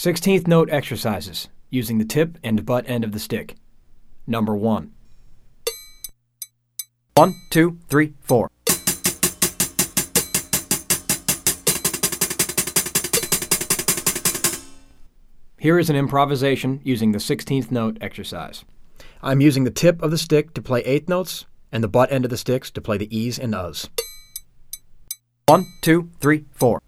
16th note exercises using the tip and butt end of the stick. Number one. One, two, three, four. Here is an improvisation using the 16th note exercise. I'm using the tip of the stick to play eighth notes and the butt end of the sticks to play the E's and U's. One, two, three, four.